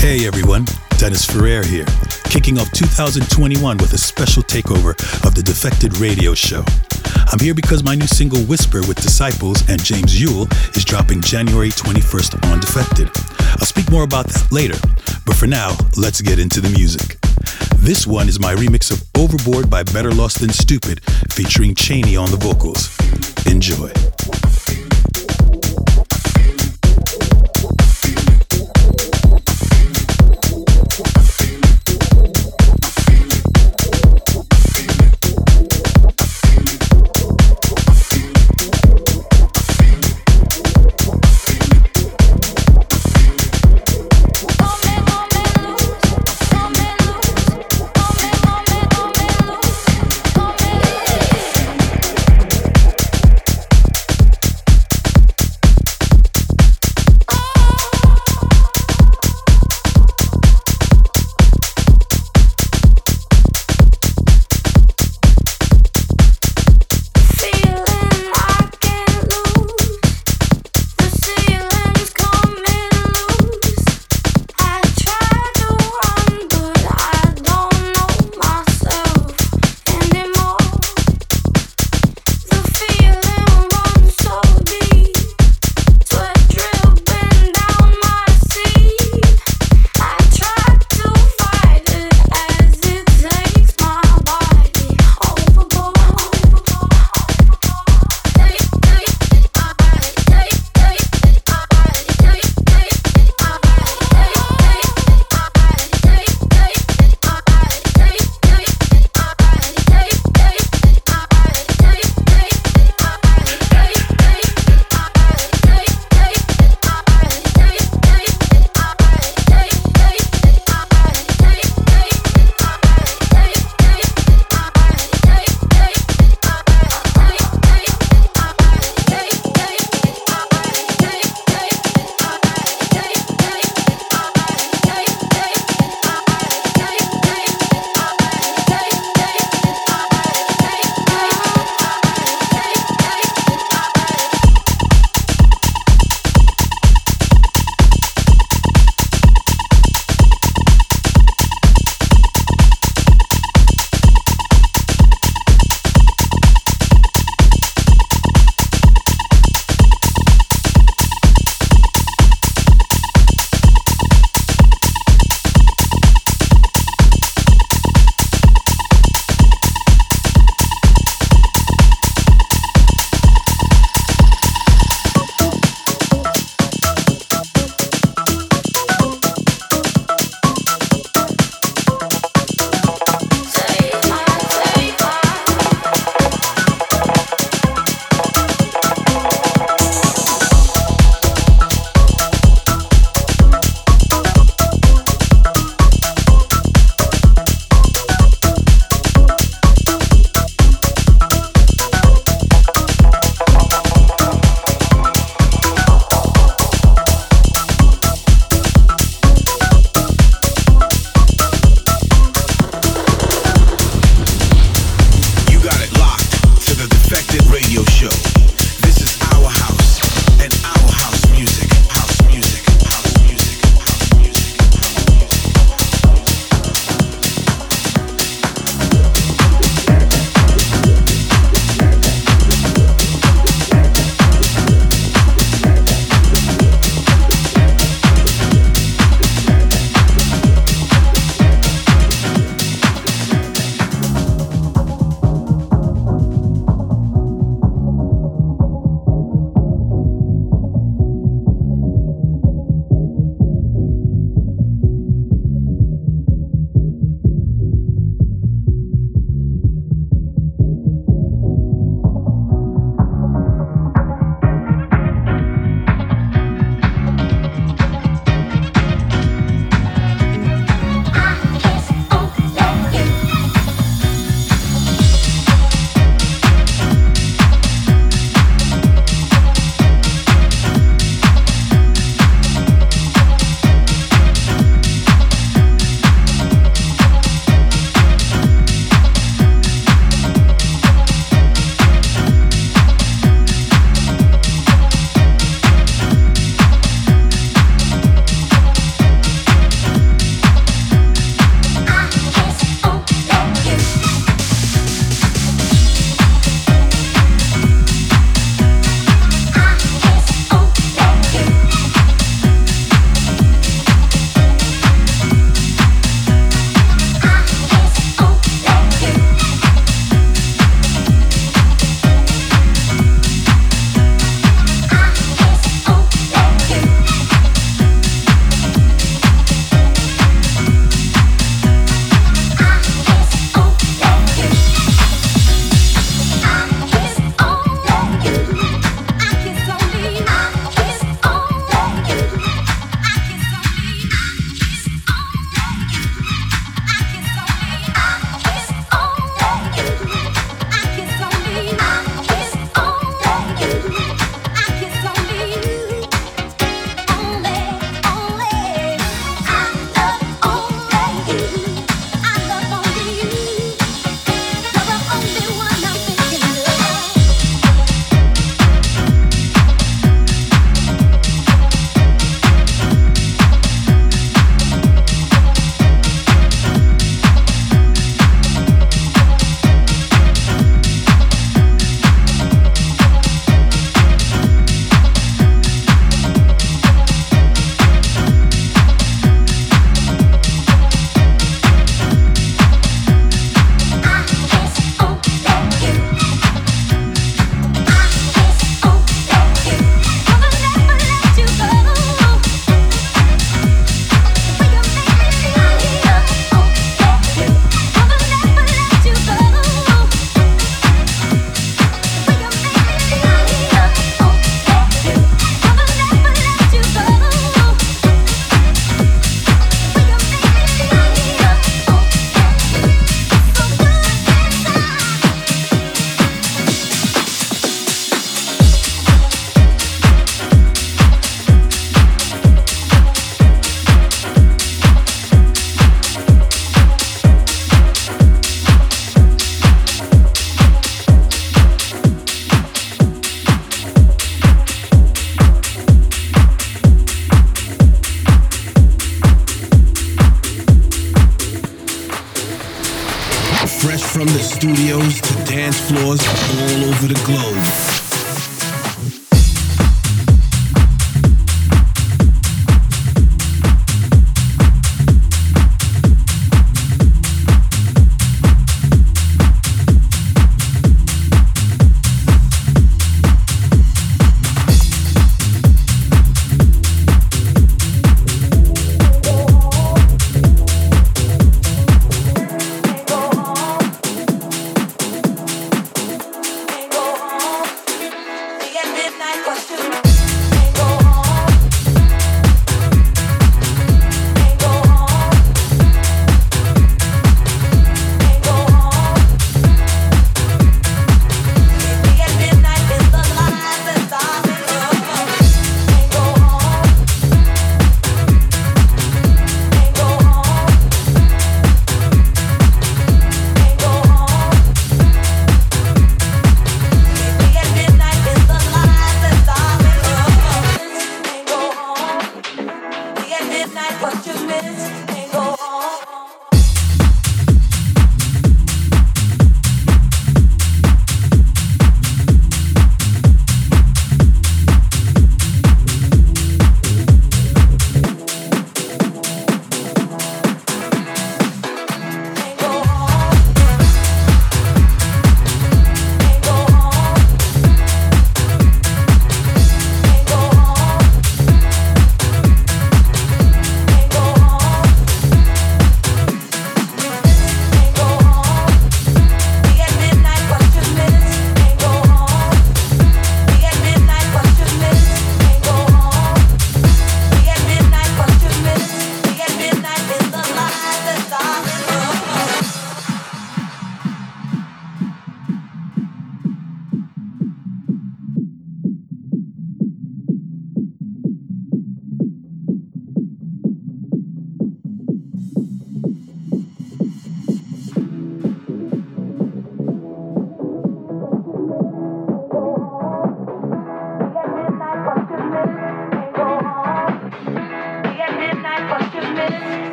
Hey everyone, Dennis Ferrer here, kicking off 2021 with a special takeover of the Defected Radio Show. I'm here because my new single Whisper with Disciples and James Yule is dropping January 21st on Defected. I'll speak more about that later, but for now, let's get into the music. This one is my remix of Overboard by Better Lost Than Stupid, featuring CHANEY on the vocals. Enjoy.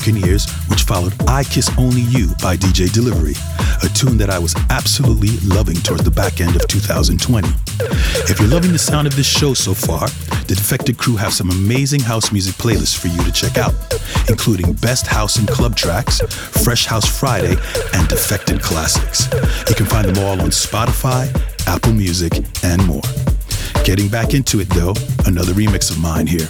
Brokenears, which followed I Kiss Only You by DJ Delivery, a tune that I was absolutely loving towards the back end of 2020. If you're loving the sound of this show so far, the Defected Crew have some amazing house music playlists for you to check out, including Best House and Club Tracks, Fresh House Friday, and Defected Classics. You can find them all on Spotify, Apple Music, and more. Getting back into it though, another remix of mine here.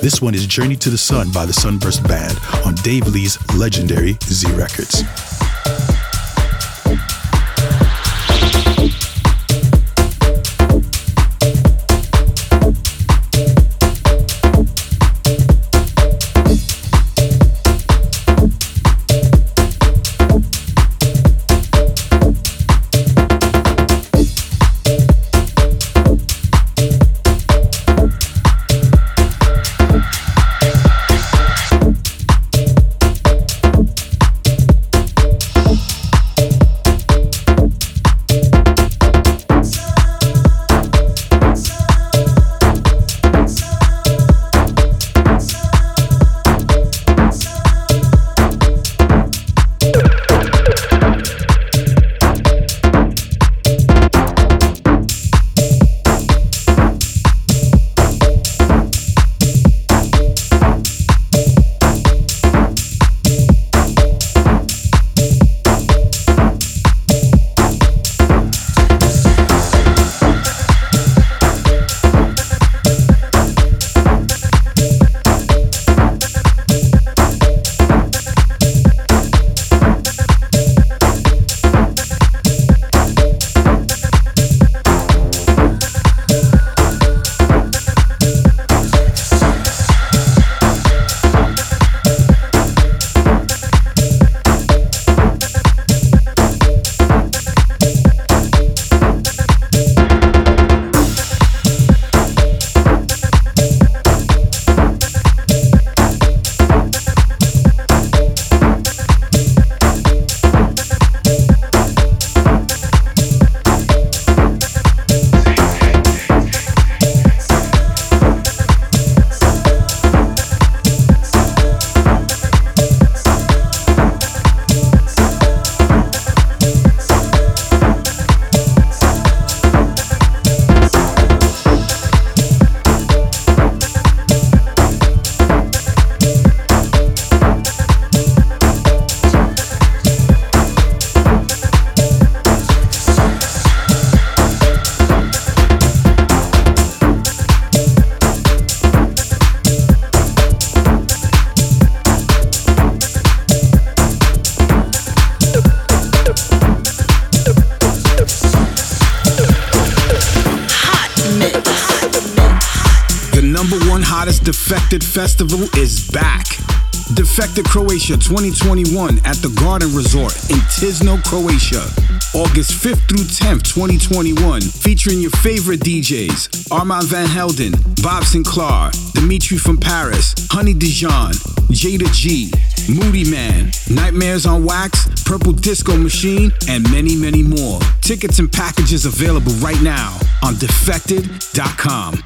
This one is Journey to the Sun by the Sunburst Band on Dave Lee's legendary Z Records. Festival is back. Defected Croatia 2021 at the Garden Resort in Tisno, Croatia. August 5th through 10th, 2021, featuring your favorite DJs Armand Van Helden, Bob Sinclar, Dimitri from Paris, Honey Dijon, Jayda G, Moodymann, Nightmares on Wax, Purple Disco Machine, and many, many more. Tickets and packages available right now on defected.com.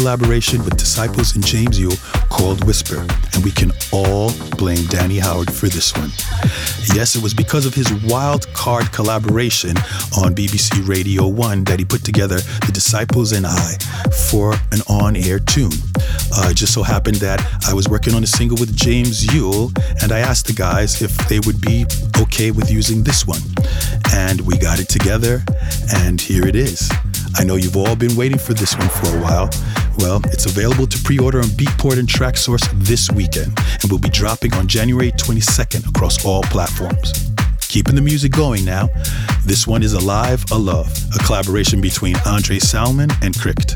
collaboration with Disciples and James Yule called Whisper, and we can all blame Danny Howard for this one. Yes, it was because of his wild card collaboration on BBC Radio 1 that he put together The Disciples and I for an on air tune. Uh, it just so happened that I was working on a single with James Yule, and I asked the guys if they would be okay with using this one. And we got it together, and here it is. I know you've all been waiting for this one for a while. Well, it's available to pre order on Beatport and Traxsource this weekend and will be dropping on January 22nd across all platforms. Keeping the music going now, this one is Alive, a Love, a collaboration between Andre Salmon and Kricked.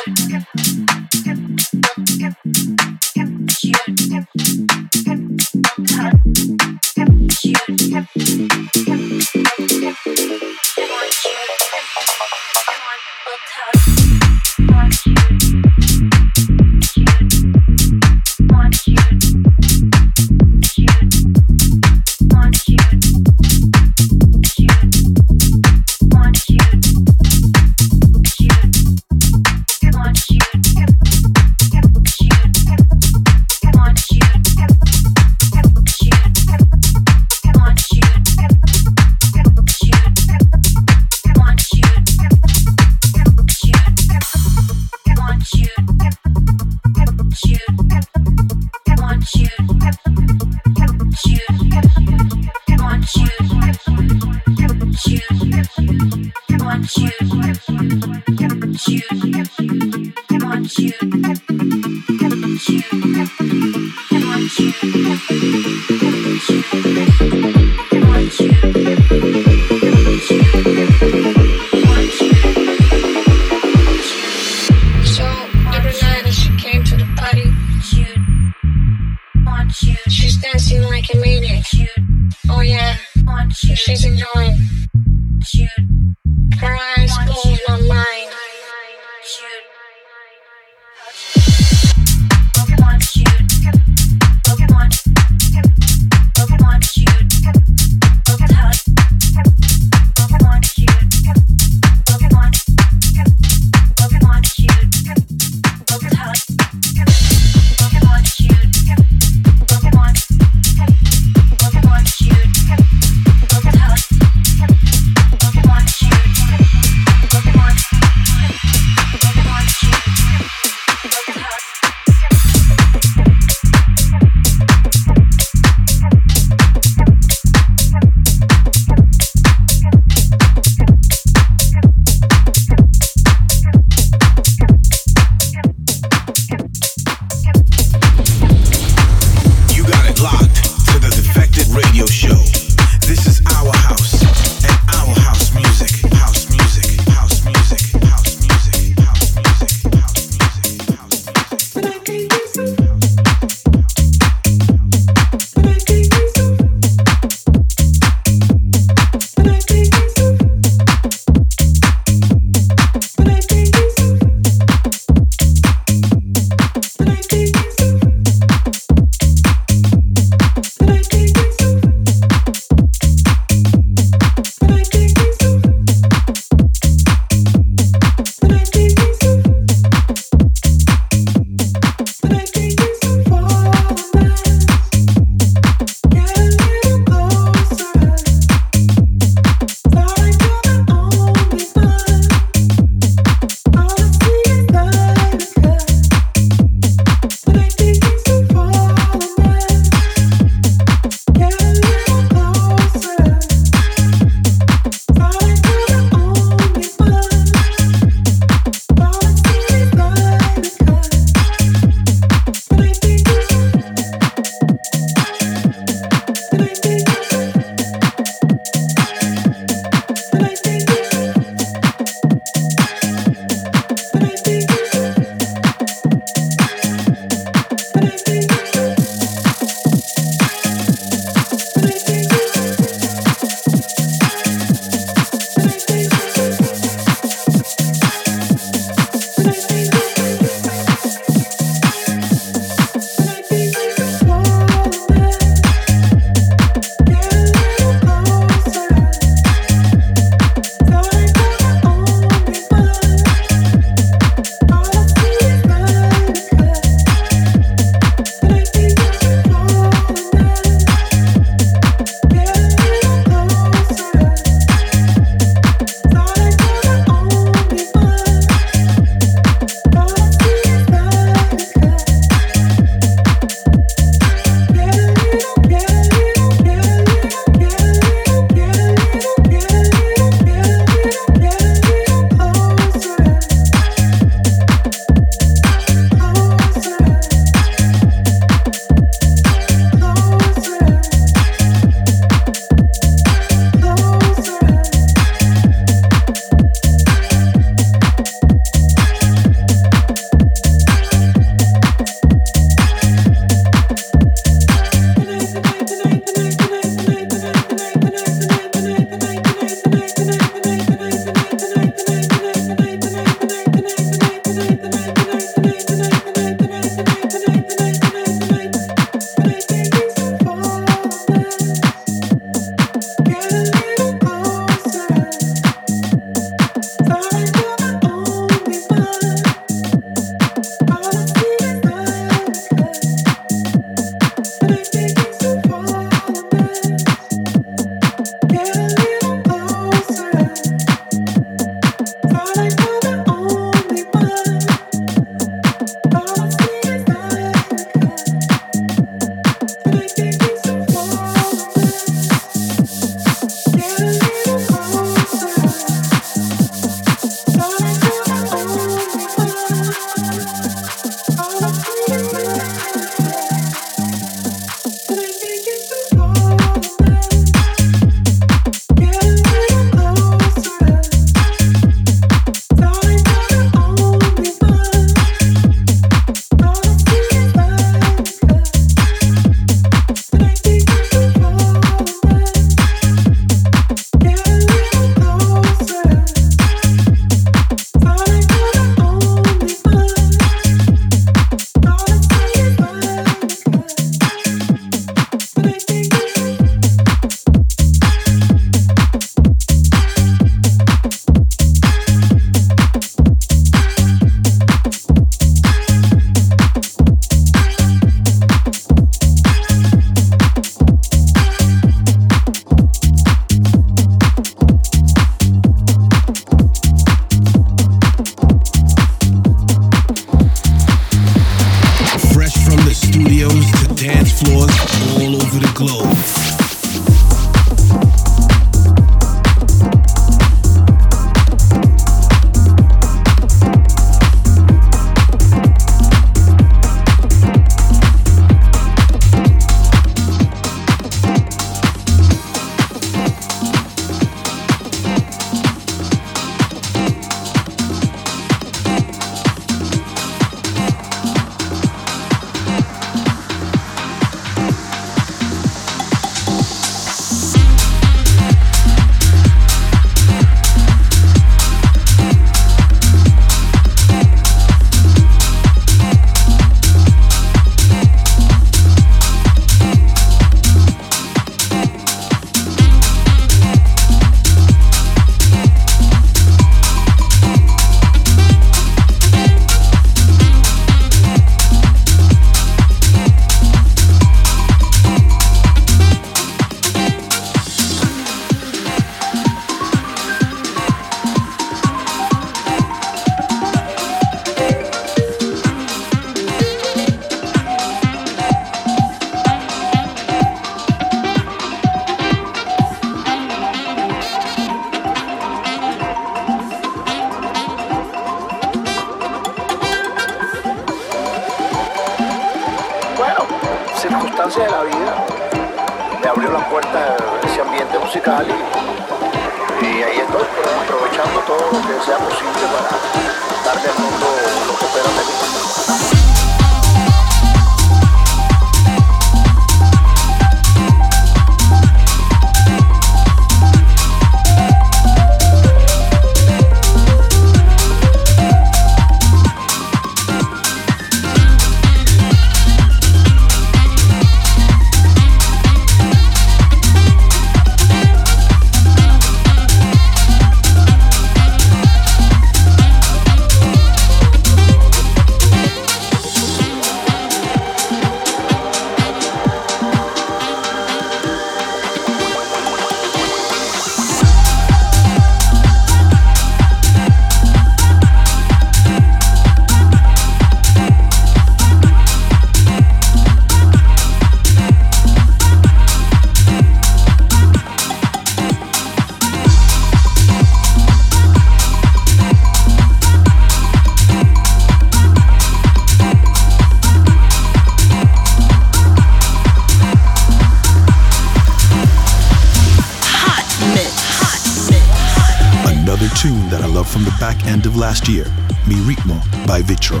Last year, Mi Ritmo by VITTRO.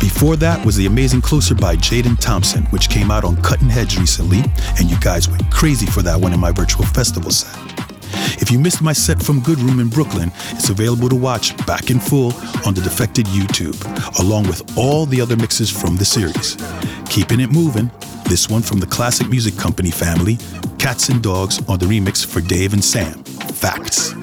Before that was the amazing Closer by Jaden Thompson, which came out on Cuttin' Headz recently, and you guys went crazy for that one in my virtual festival set. If you missed my set from Good Room in Brooklyn, it's available to watch back in full on the Defected YouTube, along with all the other mixes from the series. Keeping it moving, this one from the Classic Music Company family, Cats and Dogs on the remix for Dave and Sam. Facts.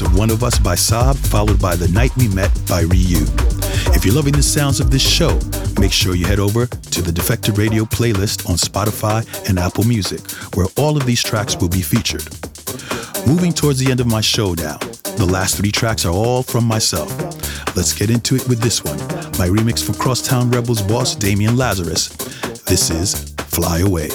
Of One of Us by Sabb, followed by The Night We Met by Re.You. If you're loving the sounds of this show, make sure you head over to the Defected Radio playlist on Spotify and Apple Music, where all of these tracks will be featured. Moving towards the end of my show now, the last three tracks are all from myself. Let's get into it with this one, my remix for Crosstown Rebels boss Damian Lazarus. This is Fly Away.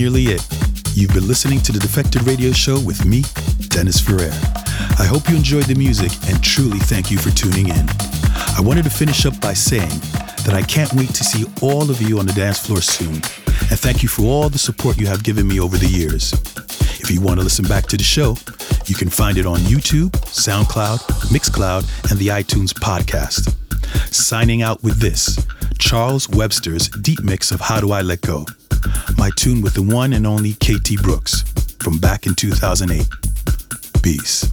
Nearly it. You've been listening to the Defected Radio Show with me, Dennis Ferrer. I hope you enjoyed the music and truly thank you for tuning in. I wanted to finish up by saying that I can't wait to see all of you on the dance floor soon. And thank you for all the support you have given me over the years. If you want to listen back to the show, you can find it on YouTube, SoundCloud, Mixcloud, and the iTunes podcast. Signing out with this Charles Webster's deep mix of How Do I Let Go? My tune with the one and only KT Brooks from back in 2008. Peace.